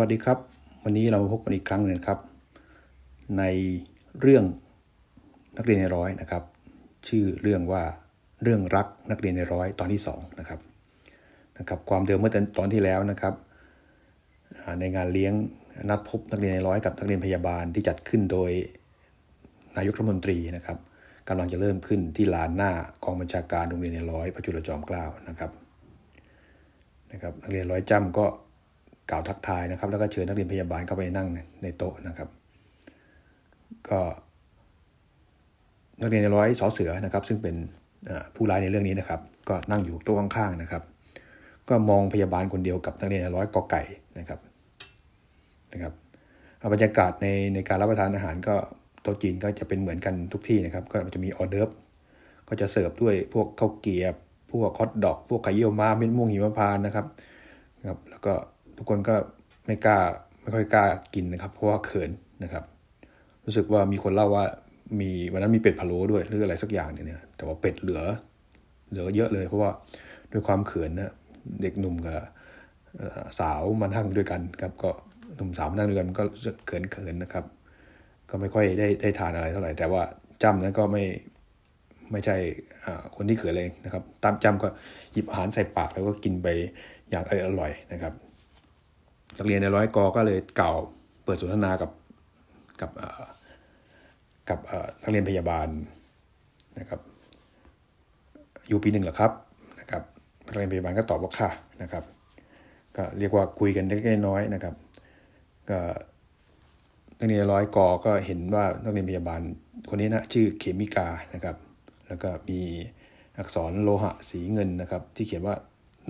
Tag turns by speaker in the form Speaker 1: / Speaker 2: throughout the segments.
Speaker 1: วัสดีครับ วันนี้เราพบกันอีกครั้งหนึ่งครับ ในเรื่องนักเรียนในร้อยนะครับ ชื่อเรื่องว่าเรื่องรักนักเรียนในร้อยตอนที่2นะครับนะครับ ความเดิมเมื่อตอนที่แล้วนะครับ ในงานเลี้ยงนัดพบนักเรียนในร้อยกับนักเรียนพยาบาลที่จัดขึ้นโดยนายกรัฐมนตรีนะครับกำลังจะเริ่มขึ้นที่ลานหน้ากองบัญชาการโรงเรียนในร้อยพระจุลจอมเกล้านะครับนะครับนักเรียนร้อยจำก็ กล่าวทักทายนะครับ แล้วก็เชิญนักเรียนพยาบาลเข้าไปนั่งในโต๊ะนะครับ ก็นักเรียนในร้อยสอเสือนะครับ ซึ่งเป็นผู้ร้ายในเรื่องนี้นะครับ ก็นั่งอยู่โต๊ะข้างๆนะครับ ก็มองพยาบาลคนเดียวกับนักเรียนในร้อยกอไก่นะครับนะครับบรรยากาศในในการรับประทานอาหารก็โต๊ะจีนก็จะเป็นเหมือนกันทุกที่นะครับ ก็จะมีออเดิร์ฟก็จะเสิร์ฟด้วยพวกข้าวเกียบพวกคอทดอก พวกไข่เยี่ยวม้าเม็ดม่วงหิมพานต์นะครับครับ แล้วก็ ทุกคนก็ไม่กล้าไม่ค่อยกล้ากินนะครับ เพราะว่าเขินนะครับ รู้สึกว่ามีคนเล่าว่ามีวันนั้นมีเป็ดพะโล้ด้วยหรืออะไรสักอย่างเนี่ยแต่ว่าเป็ดเหลือ เหลือเยอะเลย เพราะว่าด้วยความเขินนะเด็กหนุ่มกับสาวมานั่งด้วยกันครับ ก็หนุ่มสาวมานั่งด้วยกันก็เขินเขินนะครับ ก็ไม่ค่อยได้ได้ทานอะไรเท่าไหร่ แต่ว่าจำนั้นก็ไม่ไม่ใช่คนที่เขินเลยนะครับตามจำก็หยิบอาหารใส่ปากแล้วก็กินไปอย่างอร่อยนะครับ นักเรียนในร้อยกอก็เลยกล่าวเปิดสนทนากับกับกับนักเรียนพยาบาลนะครับ อยู่ปีหนึ่งเหรอครับนะครับนักเรียนพยาบาลก็ตอบว่าค่ะนะครับ ก็เรียกว่าคุยกันเล็กน้อยนะครับ ก็นักเรียนร้อยกอก็เห็นว่านักเรียนพยาบาลคนนี้นะชื่อเขมิกานะครับ แล้วก็มีอักษรโลหะสีเงินนะครับ ที่เขียนว่า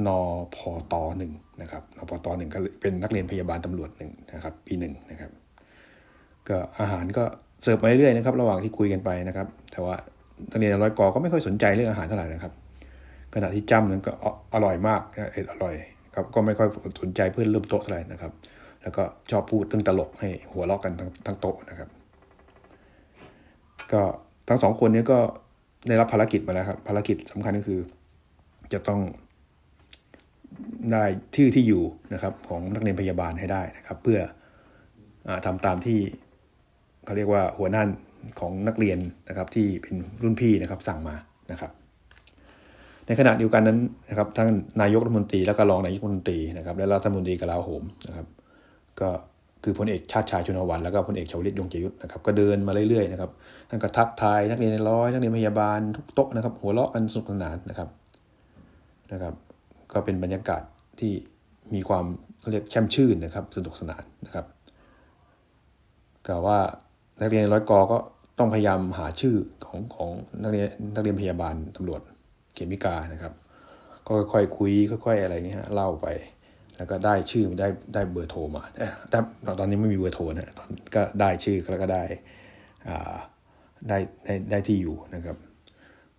Speaker 1: นพตหนึ่งนะครับนพตหนึ่งก็เป็นนักเรียนพยาบาลตำรวจหนึ่งนะครับปีหนึ่งนะครับ ก็อาหารก็เสิร์ฟมาเรื่อยนะครับ ระหว่างที่คุยกันไปนะครับ แต่ว่านักเรียนร้อยกอก็ไม่ค่อยสนใจเรื่องอาหารเท่าไหร่นะครับ ขณะที่จ้ำนั้นก็อร่อยมากเอ็ดอร่อยครับก็ไม่ค่อยสนใจเพื่อนเริ่มโต๊ะเท่าไหร่นะครับ แล้วก็ชอบพูดเรื่องตลกให้หัวเราะกันทั้งทั้งโต๊ะนะครับ ก็ทั้งสองคนนี้ก็ได้รับภารกิจมาแล้วครับ ภารกิจสำคัญก็คือ จะต้อง ได้ชื่อที่อยู่นะครับของนักเรียนพยาบาลให้ได้นะครับ เพื่ออทำตามที่เขาเรียกว่าหัวหน้าของนักเรียนนะครับที่เป็นรุ่นพี่นะครับสั่งมานะครับ ในขณะเดียวกันนั้นนะครับทั้งนายกรัฐมนตรีและก็รองนายกรัฐมนตรีนะครับ และรัฐมนตรีกลาโหมนะครับ ก็คือพลเอกชาติชายชุนวันแล้วก็พลเอกชวลิตยงเจยุทธนะครับก็เดินมาเรื่อยๆนะครับท่านก็ทักทายนักเรียนในร้อยนักเรียนพยาบาลทุกโต๊ะนะครับ หัวเราะกันสนุกสนานนะครับนะครับ ก็เป็นบรรยากาศที่มีความเรียกแช่มชื่นนะครับสนุกสนานนะครับกล่าวว่านักเรียนร้อยกอก็ต้องพยายามหาชื่อของของนักเรียนนักเรียนพยาบาลตำรวจเขมิกานะครับ ก็ค่อยๆคุยค่อยๆอะไรเงี้ยเล่าไป แล้วก็ได้ชื่อได้ได้เบอร์โทรมาได้ตอนนี้ไม่มีเบอร์โทรนะตอนก็ได้ชื่อแล้วก็ได้อ่าได้ได้ได้ที่อยู่นะครับ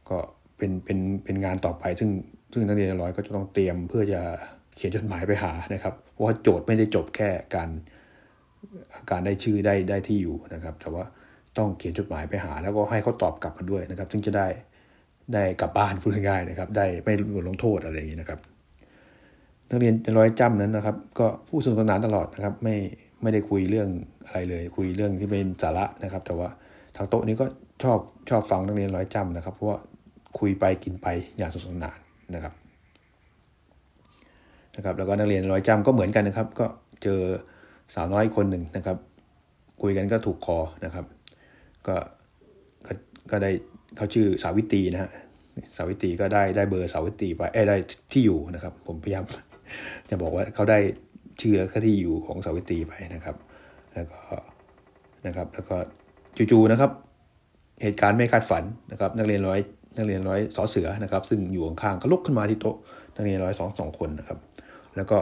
Speaker 1: ก็เป็นเป็นเป็นงานต่อไปซึ่ง ซึ่งนักเรียนร้อยก็จะต้องเตรียมเพื่อจะเขียนจดหมายไปหานะครับ เพราะว่าโจทย์ไม่ได้จบแค่การการได้ชื่อได้ได้ที่อยู่นะครับ แต่ว่าต้องเขียนจดหมายไปหา แล้วก็ให้เขาตอบกลับมาด้วยนะครับ ซึ่งจะได้ได้กลับบ้านพูดง่ายๆนะครับ ได้ไม่โดนลงโทษอะไรอย่างนี้นะครับ นักเรียนร้อยจำนั้นนะครับ ก็พูดสนุกสนานตลอดนะครับ ไม่ไม่ได้คุยเรื่องอะไรเลย คุยเรื่องที่เป็นสาระนะครับ แต่ว่าทางโต๊ะนี้ก็ชอบชอบฟังนักเรียนร้อยจำนะครับ เพราะว่าคุยไปกินไปอย่างสนุกสนาน นะครับนะครับแล้วก็นักเรียนร้อยจำก็เหมือนกันนะครับ ก็เจอสาวน้อยคนหนึ่งนะครับ คุยกันก็ถูกคอนะครับก็ก็ก็ได้เขาชื่อสาวิตีนะฮะสาวิตีก็ได้ได้เบอร์สาวิตีไปเอ้ได้ที่อยู่นะครับ ผมพยายามจะบอกว่าเขาได้ชื่อและที่อยู่ของสาวิตีไปนะครับ แล้วก็นะครับแล้วก็จู่ๆนะครับ เหตุการณ์ไม่คาดฝันนะครับ นักเรียนร้อย นักเรียนร้อยสอเสือนะครับ ซึ่งอยู่ข้างๆก็ลุกขึ้นมาที่โต๊ะนักเรียนร้อยสองสองคนนะครับ แล้วก็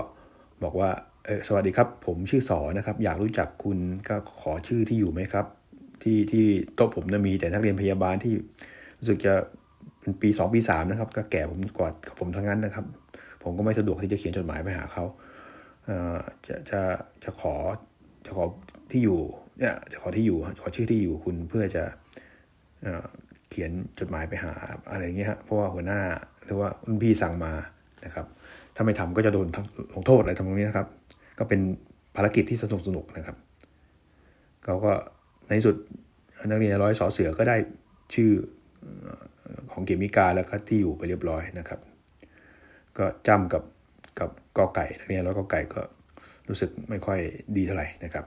Speaker 1: บอกว่าเออสวัสดีครับ ผมชื่อสอนะครับ อยากรู้จักคุณก็ขอชื่อที่อยู่ไหมครับ ที่ที่โต๊ะผมนะมีแต่นักเรียนพยาบาลที่รู้สึกจะเป็นปีสองปีสามนะครับ ก็แก่ผมกว่าผมทั้งนั้นนะครับ ผมก็ไม่สะดวกที่จะเขียนจดหมายไปหาเขาจะจะจะขอจะขอที่อยู่เนี่ยจะขอที่อยู่ขอชื่อที่อยู่คุณเพื่อจะ เขียนจดหมายไปหาอะไรเงี้ยฮะเพราะว่าหัวหน้าหรือว่ารุ่นพี่สั่งมานะครับ ถ้าไม่ทำก็จะโดนลงโทษอะไรทำตรงนี้นะครับ ก็เป็นภารกิจที่สนุกสนุกนะครับเขาก็ในสุดนักเรียนร้อยสอเสือก็ได้ชื่อของเกมิกาแล้วก็ที่อยู่ไปเรียบร้อยนะครับ ก็จำกับกับกอไก่นักเรียนร้อยกอไก่ก็รู้สึกไม่ค่อยดีเท่าไหร่นะครับ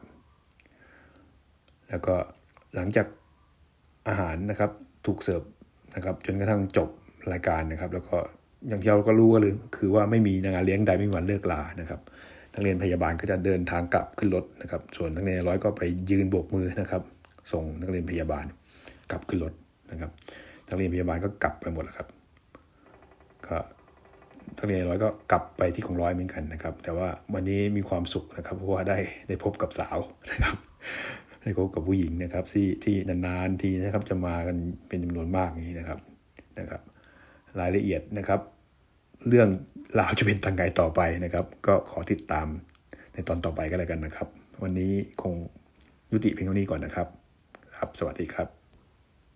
Speaker 1: แล้วก็หลังจากอาหารนะครับ ถูกเสิร์ฟนะครับจนกระทั่งจบรายการนะครับ แล้วก็อย่างที่เราก็รู้ก็เลยคือว่าไม่มีงานเลี้ยงใดไม่มีวันเลิกลานะครับนักเรียนพยาบาลก็จะเดินทางกลับขึ้นรถนะครับ ส่วนนักเรียนร้อยก็ไปยืนโบกมือนะครับ ส่งนักเรียนพยาบาลกลับขึ้นรถนะครับ นักเรียนพยาบาลก็กลับไปหมดแล้วครับก็นักเรียนร้อยก็กลับไปที่ของร้อยเหมือนกันนะครับ แต่ว่าวันนี้มีความสุขนะครับเพราะว่าได้ได้พบกับสาวนะครับ ได้พบกับผู้หญิงนะครับที่ที่นานๆทีนะครับจะมากันเป็นจำนวนมากนี้นะครับนะครับ รายละเอียดนะครับ เรื่องราวจะเป็นทางไงต่อไปนะครับ ก็ขอติดตามในตอนต่อไปก็แล้วกันนะครับ วันนี้คงยุติเพียงเท่านี้ก่อนนะครับ ครับ สวัสดีครับ